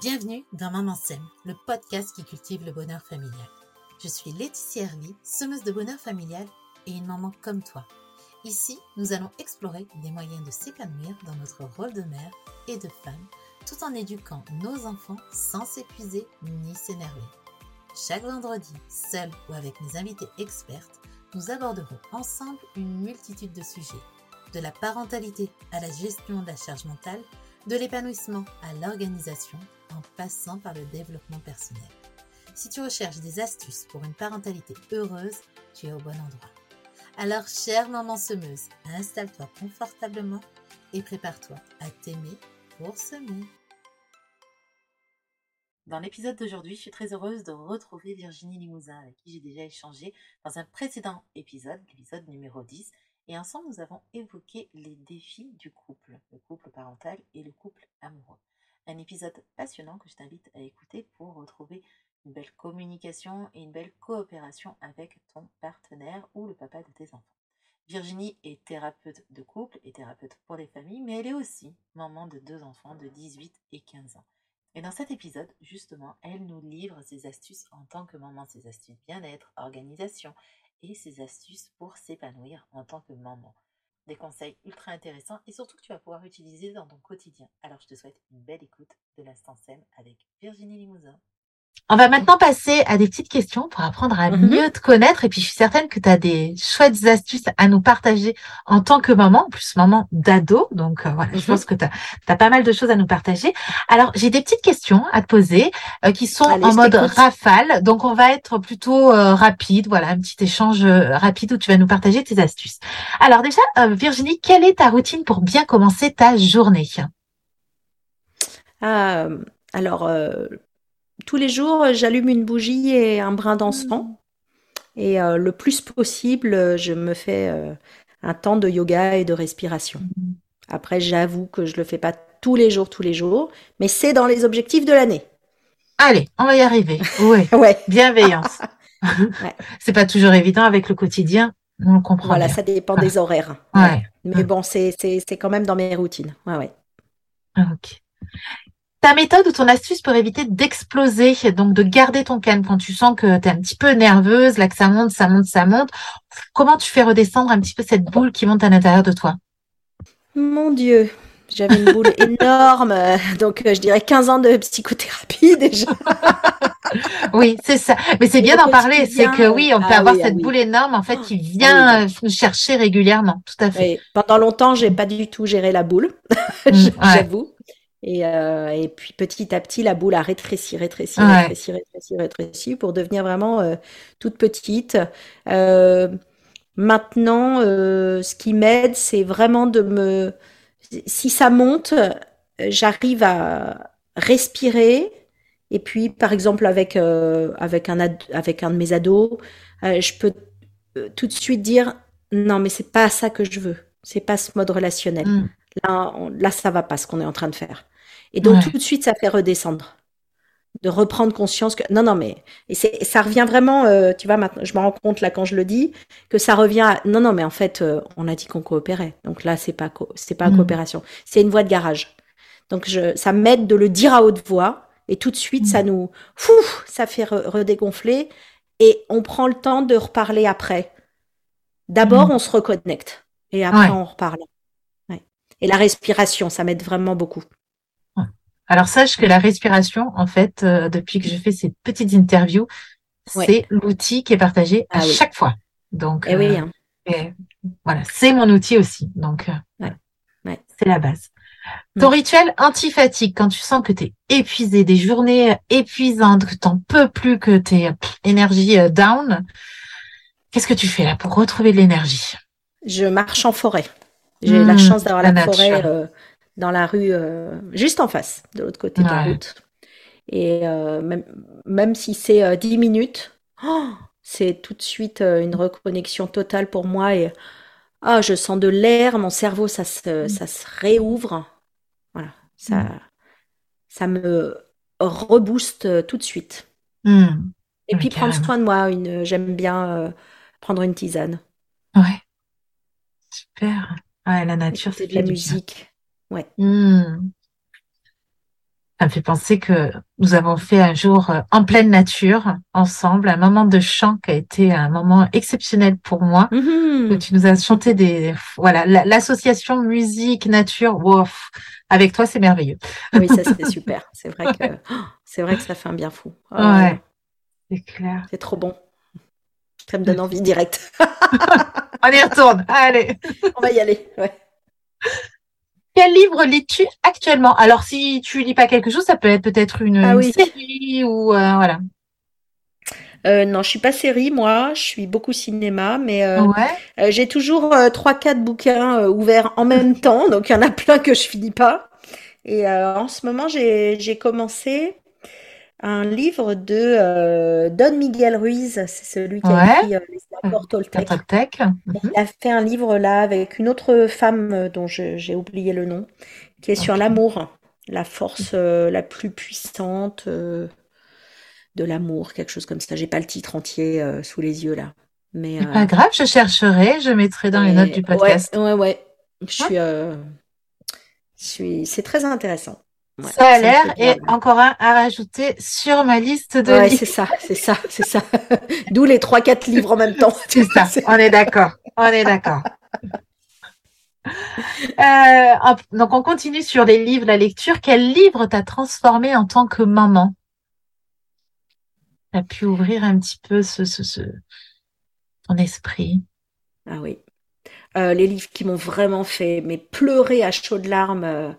Bienvenue dans Maman Sème, le podcast qui cultive le bonheur familial. Je suis Laetitia Hervy, semeuse de bonheur familial et une maman comme toi. Ici, nous allons explorer des moyens de s'épanouir dans notre rôle de mère et de femme, tout en éduquant nos enfants sans s'épuiser ni s'énerver. Chaque vendredi, seul ou avec mes invités expertes, nous aborderons ensemble une multitude de sujets, de la parentalité à la gestion de la charge mentale, de l'épanouissement à l'organisation, en passant par le développement personnel. Si tu recherches des astuces pour une parentalité heureuse, tu es au bon endroit. Alors, chère maman semeuse, installe-toi confortablement et prépare-toi à t'aimer pour semer. Dans l'épisode d'aujourd'hui, je suis très heureuse de retrouver Virginie Limousin, avec qui j'ai déjà échangé dans un précédent épisode, l'épisode numéro 10. Et ensemble, nous avons évoqué les défis du couple, le couple parental et le couple amoureux. Un épisode passionnant que je t'invite à écouter pour retrouver une belle communication et une belle coopération avec ton partenaire ou le papa de tes enfants. Virginie est thérapeute de couple et thérapeute pour les familles, mais elle est aussi maman de deux enfants de 18 et 15 ans. Et dans cet épisode, justement, elle nous livre ses astuces en tant que maman, ses astuces bien-être, organisation et ses astuces pour s'épanouir en tant que maman des conseils ultra intéressants et surtout que tu vas pouvoir utiliser dans ton quotidien. Alors je te souhaite une belle écoute de l'instant SEM avec Virginie Limousin. On va maintenant passer à des petites questions pour apprendre à mhm. mieux te connaître. Et puis, je suis certaine que tu as des chouettes astuces à nous partager en tant que maman, en plus maman d'ado. Donc, euh, voilà, je mhm. pense que tu as, pas mal de choses à nous partager. Alors, j'ai des petites questions à te poser euh, qui sont en mode rafale. Donc, on va être plutôt euh, rapide. Voilà, un petit échange rapide où tu vas nous partager tes astuces. Alors, déjà, Virginie, quelle est ta routine pour bien commencer ta journée? Alors, tous les jours, j'allume une bougie et un brin d'encens. Et euh, le plus possible, je me fais euh, un temps de yoga et de respiration. Après, j'avoue que je ne le fais pas tous les jours, tous les jours, mais c'est dans les objectifs de l'année. Allez, on va y arriver. Oui. ouais. Bienveillance. ouais. C'est pas toujours évident avec le quotidien. On comprend. Voilà, ça dépend des horaires. Ouais. Mais bon, c'est quand même dans mes routines. Ouais, ouais. Ok ta méthode ou ton astuce pour éviter d'exploser, donc de garder ton calme quand tu sens que tu es un petit peu nerveuse, là que ça monte, ça monte, ça monte. Comment tu fais redescendre un petit peu cette boule qui monte à l'intérieur de toi? Mon Dieu, j'avais une boule énorme, donc euh, je dirais 15 ans de psychothérapie déjà. oui, c'est ça. Mais c'est bien d'en parler. C'est que oui, on peut ah avoir cette ah boule énorme en fait qui ah vient nous chercher régulièrement. Tout à fait. pendant longtemps, j'ai pas du tout géré la boule, mm, Euh, et, puis petit à petit, la boule a rétréci, rétréci, rétréci, rétréci, rétréci pour devenir vraiment euh, toute petite. Euh, maintenant, ce qui m'aide, c'est vraiment de me... Si ça monte, j'arrive à respirer. Et puis, par exemple, avec, avec, un, avec un de mes ados, je peux tout de suite dire, non, mais c'est pas ça que je veux. C'est pas ce mode relationnel. Mm. Là, là, ça va pas ce qu'on est en train de faire. Et donc tout de suite, ça fait redescendre, de reprendre conscience que non, non, mais et ça revient vraiment. Euh, tu vois, maintenant, je me rends compte là quand je le dis que ça revient. À, non, non, mais en fait, euh, on a dit qu'on coopérait. Donc là, c'est pas c'est pas mmh. coopération, c'est une voie de garage. Donc je, ça m'aide de le dire à haute voix et tout de suite, ça mmh. nous, fou, ça fait redégonfler et on prend le temps de reparler après. D'abord, mmh. on se reconnecte et après, on reparle. Ouais. Et la respiration, ça m'aide vraiment beaucoup. Alors sache que la respiration, en fait, euh, depuis que je fais ces petites interviews, c'est l'outil qui est partagé à ah chaque fois. Donc, eh oui, euh, hein. voilà, c'est mon outil aussi. Donc, euh, c'est la base. Mm. Ton rituel anti-fatigue, quand tu sens que tu es épuisé, des journées épuisantes, que t'en peux plus, que t'es énergie down, qu'est-ce que tu fais là pour retrouver de l'énergie? Je marche en forêt. J'ai la mm, chance d'avoir la, forêt dans la rue, euh, juste en face, de l'autre côté de la route. Et euh, même, même, si c'est 10 euh, minutes, oh, c'est tout de suite une reconnexion totale pour moi. Et ah, je sens de l'air, mon cerveau, ça se, mm. ça se réouvre. Voilà, ça, mm. ça me rebooste tout de suite. Mm. Et puis prendre soin de moi, une, j'aime bien prendre une tisane. Ouais. Super. Ouais, la nature, c'est de la musique. Ouais. Hmm. Ça me fait penser que nous avons fait un jour euh, en pleine nature ensemble, un moment de chant qui a été un moment exceptionnel pour moi. Mhm. tu nous as chanté des voilà l'association musique nature. Wow, avec toi c'est merveilleux. Oui, ça c'est super. C'est vrai que c'est vrai que ça fait un bien fou. Oh, ouais, c'est clair. C'est trop bon. Ça me donne envie direct. On y retourne. Allez. On va y aller. Ouais. Quel livre lis-tu actuellement? Alors, si tu lis pas quelque chose, ça peut être peut-être une, Ah oui. série ou euh, voilà. Euh, non, je suis pas série, moi. Je suis beaucoup cinéma, mais euh, Ouais. euh, j'ai toujours euh, trois, quatre bouquins euh, ouverts en même temps, donc il y en a plein que je finis pas. Et euh, en ce moment, j'ai j'ai commencé un livre de euh, Don Miguel Ruiz. C'est celui qui a écrit euh, Les Accords Toltec. Toltec. Mhm. Il a fait un livre là avec une autre femme euh, dont j'ai oublié le nom, qui est sur l'amour, la force euh, la plus puissante de l'amour, quelque chose comme ça. J'ai pas le titre entier sous les yeux là, mais pas grave, je chercherai, je mettrai dans les notes du podcast. ouais, ouais, ouais. Je Ouais. suis, je suis, c'est très intéressant. Ouais, Ça a l'air et encore un à rajouter sur ma liste de Ouais, livres. c'est ça, c'est ça, c'est ça. D'où les trois, quatre livres en même temps. C'est ça, on est d'accord. On est d'accord. Euh, donc on continue sur les livres, la lecture. Quel livre t'a transformé en tant que maman? T'as pu ouvrir un petit peu ce, ce, ce, ton esprit? Ah oui. Euh, les livres qui m'ont vraiment fait mais pleurer à chaudes larmes, euh,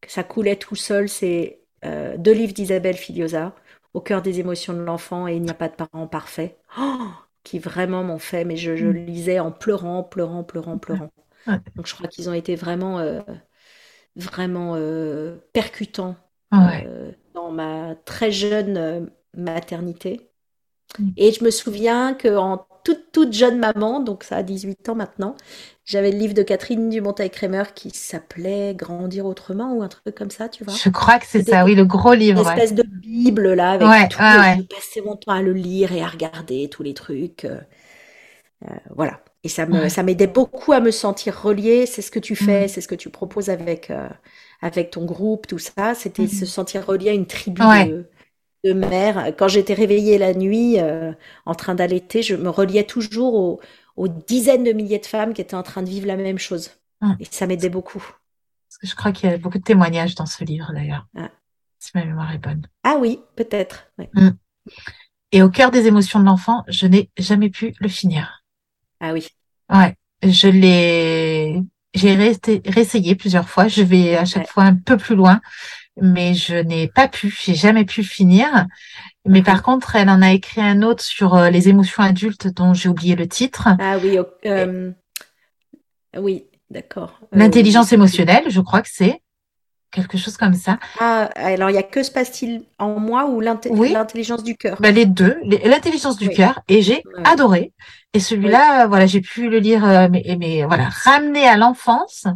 que ça coulait tout seul, c'est euh, deux livres d'Isabelle Filiosa, Au cœur des émotions de l'enfant et Il n'y a pas de parents parfaits, Oh, qui vraiment m'ont fait, mais je, je Mm. lisais en pleurant, pleurant, pleurant, pleurant. Donc je crois qu'ils ont été vraiment, euh, vraiment euh, percutants Ouais. euh, dans ma très jeune maternité. Mm. Et je me souviens qu'en toute, toute jeune maman, donc ça a 18 ans maintenant, j'avais le livre de Catherine Dumonteil-Crémer qui s'appelait Grandir autrement ou un truc comme ça, tu vois. Je crois que c'est ça, oui, le gros Une livre. ouais. espèce de Bible là, avec Ouais, tout. ouais. Je passais mon temps à le lire et à regarder tous les trucs. euh, euh, voilà. Et ça me, ça m'aidait beaucoup à me sentir reliée. C'est ce que tu fais, Mm. c'est ce que tu proposes avec, euh, avec ton groupe, tout ça. C'était Mhm. se sentir relié à une tribu de, de mères. Quand j'étais réveillée la nuit euh, en train d'allaiter, je me reliais toujours aux, aux dizaines de milliers de femmes qui étaient en train de vivre la même chose. Mm. Et ça m'aidait beaucoup. Parce que je crois qu'il y a beaucoup de témoignages dans ce livre d'ailleurs. Ah. Si ma mémoire est bonne. Ah oui, peut-être. ouais. Et au cœur des émotions de l'enfant, je n'ai jamais pu le finir. Ah oui. Ouais, je l'ai, j'ai resté- réessayé plusieurs fois. Je vais à chaque Ouais. fois un peu plus loin, mais je n'ai pas pu, j'ai jamais pu le finir. Mais par contre, elle en a écrit un autre sur euh, les émotions adultes dont j'ai oublié le titre. Ah oui, euh, oui, d'accord. Euh, L'intelligence émotionnelle, je crois que c'est quelque chose comme ça. Ah, alors il y a que se passe-t-il en moi ou Oui. l'intelligence du cœur? Bah, les deux, l'intelligence du Oui. cœur, et j'ai adoré. Et celui-là, euh, voilà, j'ai pu le lire, euh, mais, mais voilà, ramener à l'enfance,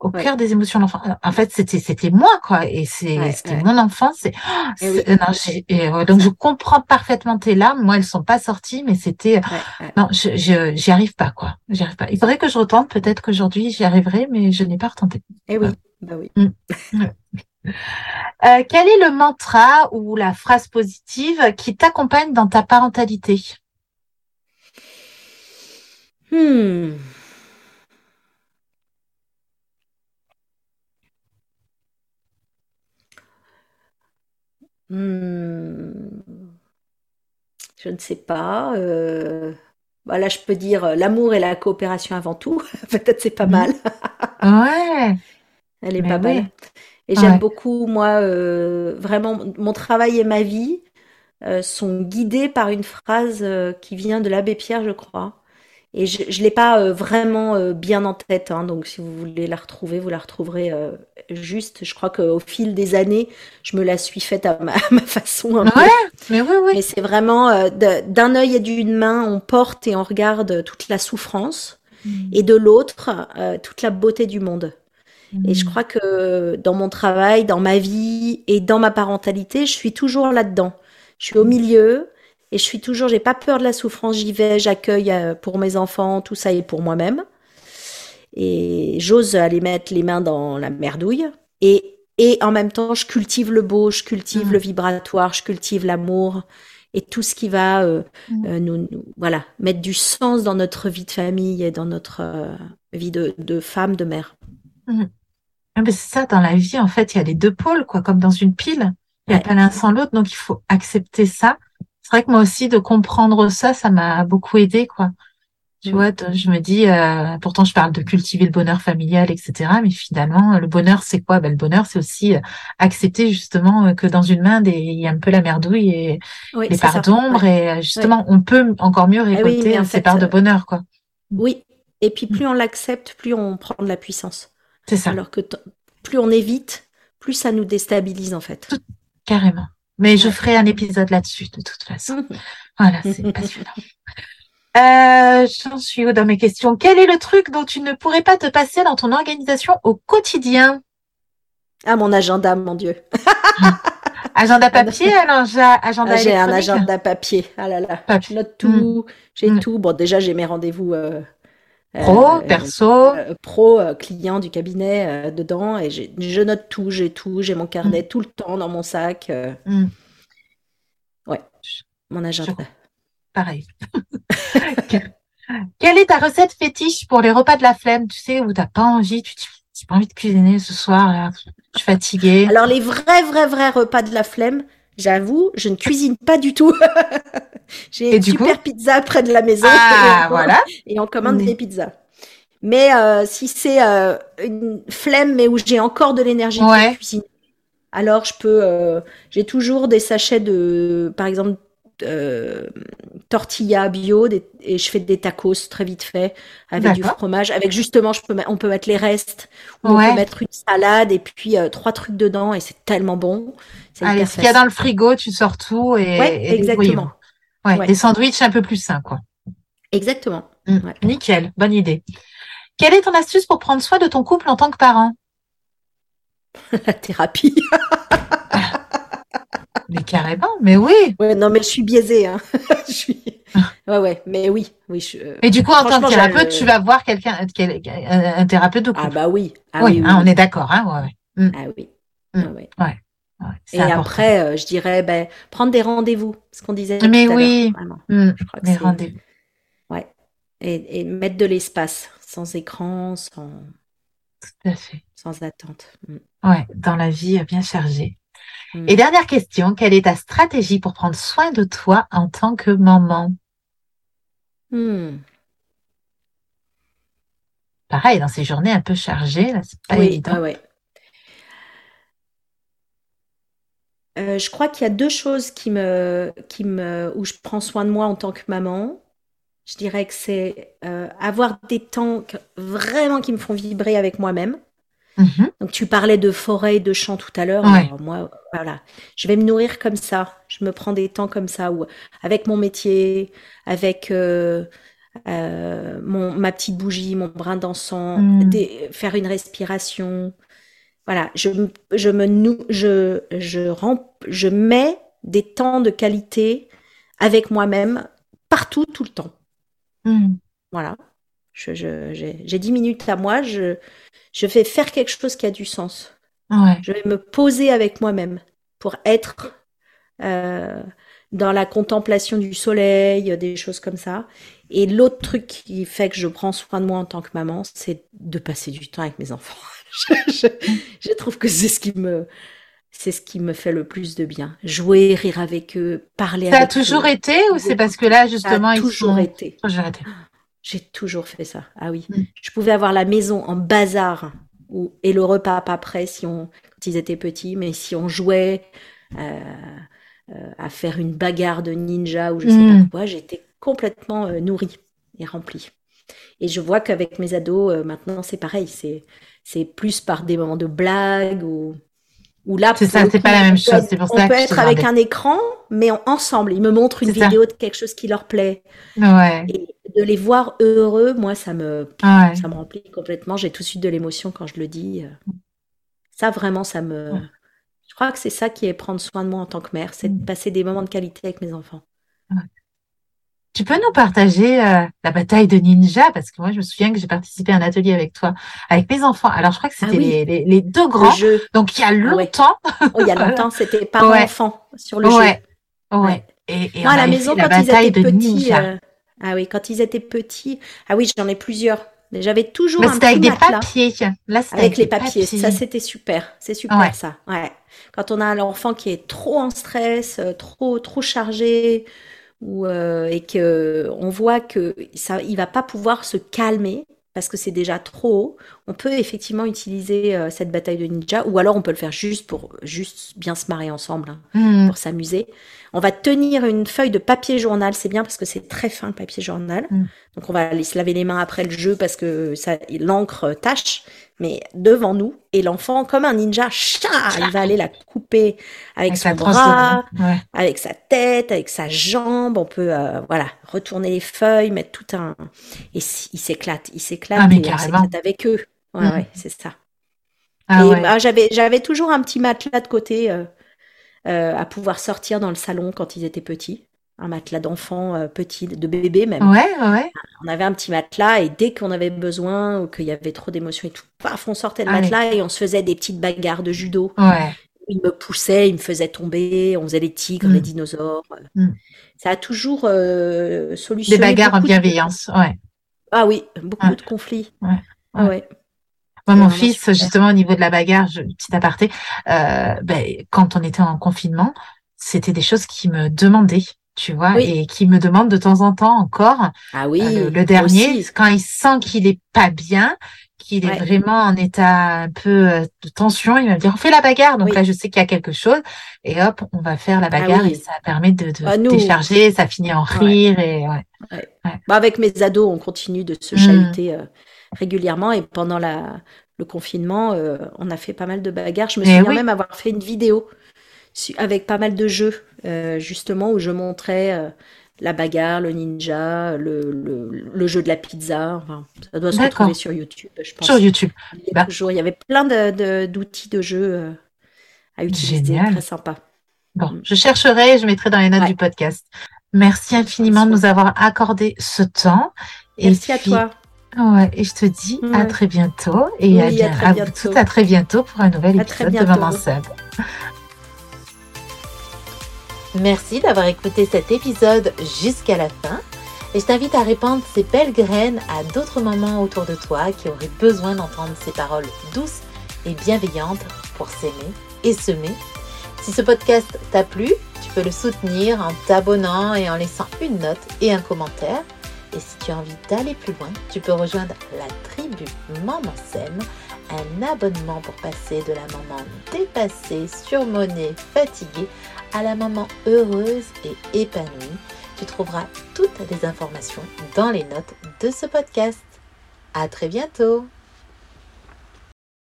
au cœur des émotions de l'enfant. En fait, c'était c'était moi, quoi, et c'est Ouais, c'était ouais. mon enfance. C'est, oh, non, et, ouais, donc je comprends parfaitement tes larmes. Moi, elles sont pas sorties, mais c'était Ouais, ouais. non, je je- j'y arrive pas, quoi. J'y arrive pas. Il faudrait que je retente. Peut-être qu'aujourd'hui j'y arriverai, mais je n'ai pas retenté. Eh oui, bah oui. Euh, quel est le mantra ou la phrase positive qui t'accompagne dans ta parentalité? Hmm. Hmm. Je ne sais pas. euh, bah là, je peux dire euh, l'amour et la coopération avant tout. Peut-être c'est pas Mhm. mal. Ouais. Elle est Mais pas oui. mal. Et j'aime beaucoup, moi, euh, vraiment, mon travail et ma vie euh, sont guidés par une phrase euh, qui vient de l'abbé Pierre, je crois. Et je ne l'ai pas vraiment bien en tête, hein, donc si vous voulez la retrouver, vous la retrouverez juste. Je crois qu'au fil des années, je me la suis faite à ma, à ma façon un peu. Mais oui, oui. Mais c'est vraiment d'un œil et d'une main, on porte et on regarde toute la souffrance, et de l'autre, toute la beauté du monde. Et je crois que dans mon travail, dans ma vie et dans ma parentalité, je suis toujours là-dedans. Je suis au milieu et je suis toujours, j'ai pas peur de la souffrance, j'y vais, j'accueille euh, pour mes enfants, tout ça et pour moi-même. Et j'ose aller mettre les mains dans la merdouille. Et et en même temps, je cultive le beau, je cultive le vibratoire, je cultive l'amour et tout ce qui va nous, nous, voilà, mettre du sens dans notre vie de famille et dans notre vie de, de, femme, de mère. Ah, c'est ça, dans la vie, en fait, il y a les deux pôles, quoi, comme dans une pile. Il n'y a pas l'un sans l'autre, donc il faut accepter ça. C'est vrai que moi aussi, de comprendre ça, ça m'a beaucoup aidé, quoi. Tu mm. vois, je me dis, euh, pourtant je parle de cultiver le bonheur familial, etc. Mais finalement, le bonheur, c'est quoi? Ben, Le bonheur, c'est aussi euh, accepter justement euh, que dans une main, il y a un peu la merdouille et les parts d'ombre. Et justement, on peut encore mieux ah récolter ces parts de bonheur, quoi. Oui. Et puis plus on l'accepte, plus on prend de la puissance. C'est ça. Alors que plus on évite, plus ça nous déstabilise en fait. carrément. Mais je ferai un épisode là-dessus de toute façon. voilà, c'est passionnant. Euh, J'en suis où dans mes questions? Quel est le truc dont tu ne pourrais pas te passer dans ton organisation au quotidien? Ah, mon agenda, mon Dieu. agenda papier, alors agenda ah, J'ai un agenda papier. Ah là là. Je note tout. Hmm. J'ai hmm. tout. Bon, déjà, j'ai mes rendez-vous euh, Pro, euh, perso. Euh, pro, euh, client du cabinet dedans. Et je note tout, j'ai tout, j'ai mon carnet mm. tout le temps dans mon sac. Mm. Ouais, mon agenda. Pareil. Quelle est ta recette fétiche pour les repas de la flemme Tu sais, où t'as pas envie, tu n'as pas envie de cuisiner ce soir, là, je suis fatiguée? Alors, les vrais, vrais, vrais repas de la flemme, J'avoue, je ne cuisine pas du tout. J'ai une super pizza près de la maison. Ah, et voilà. Et on commande des pizzas. Mais euh, si c'est euh, une flemme, mais où j'ai encore de l'énergie pour cuisiner, alors je peux. Euh, j'ai toujours des sachets de, par exemple, tortilla bio et je fais des tacos très vite fait avec du fromage. Avec justement, je peux, on peut mettre les restes, on peut mettre une salade et puis trois trucs dedans et c'est tellement bon. Allez, ce qu'il y a dans le frigo, tu sors tout et, exactement. Ouais, des sandwichs un peu plus sains, quoi. Exactement. Mmh. Nickel, bonne idée. Quelle est ton astuce pour prendre soin de ton couple en tant que parent La thérapie. mais carrément, mais oui. Ouais, non, mais je suis biaisée. Hein. je suis... Ouais, ouais, mais oui, oui. Je... Et du coup, en tant que thérapeute, tu vas voir quelqu'un, un thérapeute de couple. Ah bah oui. Ah, oui, hein, on est d'accord, hein, ouais. Mmh. Ah oui. Mmh. ouais et après, euh, je dirais, ben, prendre des rendez-vous, ce qu'on disait. Mais tout oui, à mmh, je crois que rendez-vous. Ouais. Et, et, mettre de l'espace, sans écran, sans. Tout à fait. Sans attente. Mmh. Ouais, dans la vie bien chargée. Mmh. Et dernière question, quelle est ta stratégie pour prendre soin de toi en tant que maman? Pareil, dans ces journées un peu chargées, là, c'est pas oui, évident. ouais. Euh, je crois qu'il y a deux choses qui me, qui me, où je prends soin de moi en tant que maman. Je dirais que c'est euh, avoir des temps vraiment qui me font vibrer avec moi-même. Mm-hmm. Donc tu parlais de forêt, de champs tout à l'heure. Moi, voilà, je vais me nourrir comme ça. Je me prends des temps comme ça, ou avec mon métier, avec euh, mon, ma petite bougie, mon brin d'encens, mm. faire une respiration, voilà, je, je me je, je, je mets des temps de qualité avec moi-même partout, tout le temps. Hmm. Voilà. J'ai je, 10 minutes à moi, je, je vais faire quelque chose qui a du sens. Je vais me poser avec moi-même pour être euh, dans la contemplation du soleil, des choses comme ça. Et l'autre truc qui fait que je prends soin de moi en tant que maman, c'est de passer du temps avec mes enfants. je, trouve que c'est ce qui me c'est ce qui me fait le plus de bien. Jouer, rire avec eux, parler ça avec eux. Ça a toujours été ou c'est parce que là justement ça a toujours été. J'ai toujours fait ça. Ah oui, mm. je pouvais avoir la maison en bazar ou et le repas pas prêt si on quand ils étaient petits, mais si on jouait euh, euh, à faire une bagarre de ninja ou je sais pas mm. quoi, j'étais complètement euh, nourrie et remplie. Et je vois qu'avec mes ados maintenant c'est pareil, c'est c'est plus par des moments de blague ou ou là c'est ça c'est pas la même chose c'est pour on ça peut être avec un écran mais ensemble. Ils me montrent une vidéo de quelque chose qui leur plaît. Ouais. et de les voir heureux moi ça me ça me remplit complètement. J'ai tout de suite de l'émotion quand je le dis. Ça vraiment ça me je crois que c'est ça qui est prendre soin de moi en tant que mère c'est de mm. passer des moments de qualité avec mes enfants Tu peux nous partager euh, la bataille de ninja? Parce que moi je me souviens que j'ai participé à un atelier avec toi, avec mes enfants. Alors je crois que Ah c'était oui. les, les, les deux grands. Donc il y a ouais. longtemps. Oh, il y a longtemps, c'était parents-enfants sur le ouais. jeu. Ouais. Et, et Moi, on à la maison, la quand ils étaient petits. ninja. euh, Ah oui, quand ils étaient petits. Ah oui, j'en ai plusieurs. Mais j'avais toujours Là un c'était petit avec des matelas papiers. Là avec les des papiers. Ça, c'était super. C'est super Ouais. ça. Ouais. Quand on a un enfant qui est trop en stress, euh, trop trop chargé, ou euh, et que on voit que ça, il va pas pouvoir se calmer parce que c'est déjà trop haut. On peut effectivement utiliser euh, cette bataille de ninja, ou alors on peut le faire juste pour juste bien se marrer ensemble. hein Hmm. pour s'amuser. On va tenir une feuille de papier journal, c'est bien parce que c'est très fin le papier journal. Mm. Donc on va aller se laver les mains après le jeu parce que ça l'encre tâche, mais devant nous et l'enfant comme un ninja, cha, il va aller la couper avec, Avec son bras, Ouais. avec sa tête, avec sa jambe. On peut euh, voilà retourner les feuilles, mettre tout un et il s'éclate, il s'éclate Ah, et on s'éclate avec eux. Ouais Mm. ouais, c'est ça. Ah ouais. bah, j'avais j'avais toujours un petit matelas de côté euh, euh, à pouvoir sortir dans le salon quand ils étaient petits. Un matelas d'enfant euh, petit, de bébé même. Ouais, ouais, ouais. On avait un petit matelas et dès qu'on avait besoin ou qu'il y avait trop d'émotions et tout, paf, on sortait le Allez. matelas et on se faisait des petites bagarres de judo. Ouais. Il me poussait, il me faisait tomber, on faisait les tigres, Mm. les dinosaures. Mm. Ça a toujours euh, Des solutionné bagarres en de- bienveillance. Ouais. Ah oui, beaucoup de conflits. Ouais. Ah ouais. Moi, mon fils, super. justement, au niveau de la bagarre, je, petit aparté, euh, ben, quand on était en confinement, c'était des choses qui me demandaient, tu vois, Oui. et qui me demandent de temps en temps encore. Ah oui, Euh, le, le dernier, aussi. quand il sent qu'il est pas bien, qu'il est Ouais. vraiment en état un peu euh, de tension, il va me dire, on fait la bagarre. Donc Oui. là, je sais qu'il y a quelque chose. Et hop, on va faire la bagarre oui. et ça permet de, de Ah, nous. décharger, ça finit en Ouais. rire et ouais. Bah, avec mes ados, on continue de se Mm. chahuter euh, régulièrement et pendant la, le confinement, euh, on a fait pas mal de bagarres. Je me Eh souviens oui. même avoir fait une vidéo avec pas mal de jeux, euh, justement, où je montrais euh, la bagarre, le ninja, le, le, le jeu de la pizza. Enfin, ça doit se retrouver sur YouTube, je pense. Sur YouTube. Il y Bah. toujours, il y avait plein de, de- d'outils de jeux à utiliser, Génial. très sympa. Bon, Mm. je chercherai et je mettrai dans les notes Ouais. du podcast. Merci infiniment de nous avoir accordé ce temps. Et Merci à puis- toi. Ouais, et je te dis à très bientôt et à, bien, à très à vous bientôt. toutes à très bientôt pour un nouvel épisode de. Maman Seb. Merci d'avoir écouté cet épisode jusqu'à la fin. Et je t'invite à répandre ces belles graines à d'autres mamans autour de toi qui auraient besoin d'entendre ces paroles douces et bienveillantes pour s'aimer et semer. Si ce podcast t'a plu, tu peux le soutenir en t'abonnant et en laissant une note et un commentaire. Et si tu as envie d'aller plus loin, tu peux rejoindre la tribu Maman Sème, un abonnement pour passer de la maman dépassée, surmonnée, fatiguée à la maman heureuse et épanouie. Tu trouveras toutes les informations dans les notes de ce podcast. À très bientôt!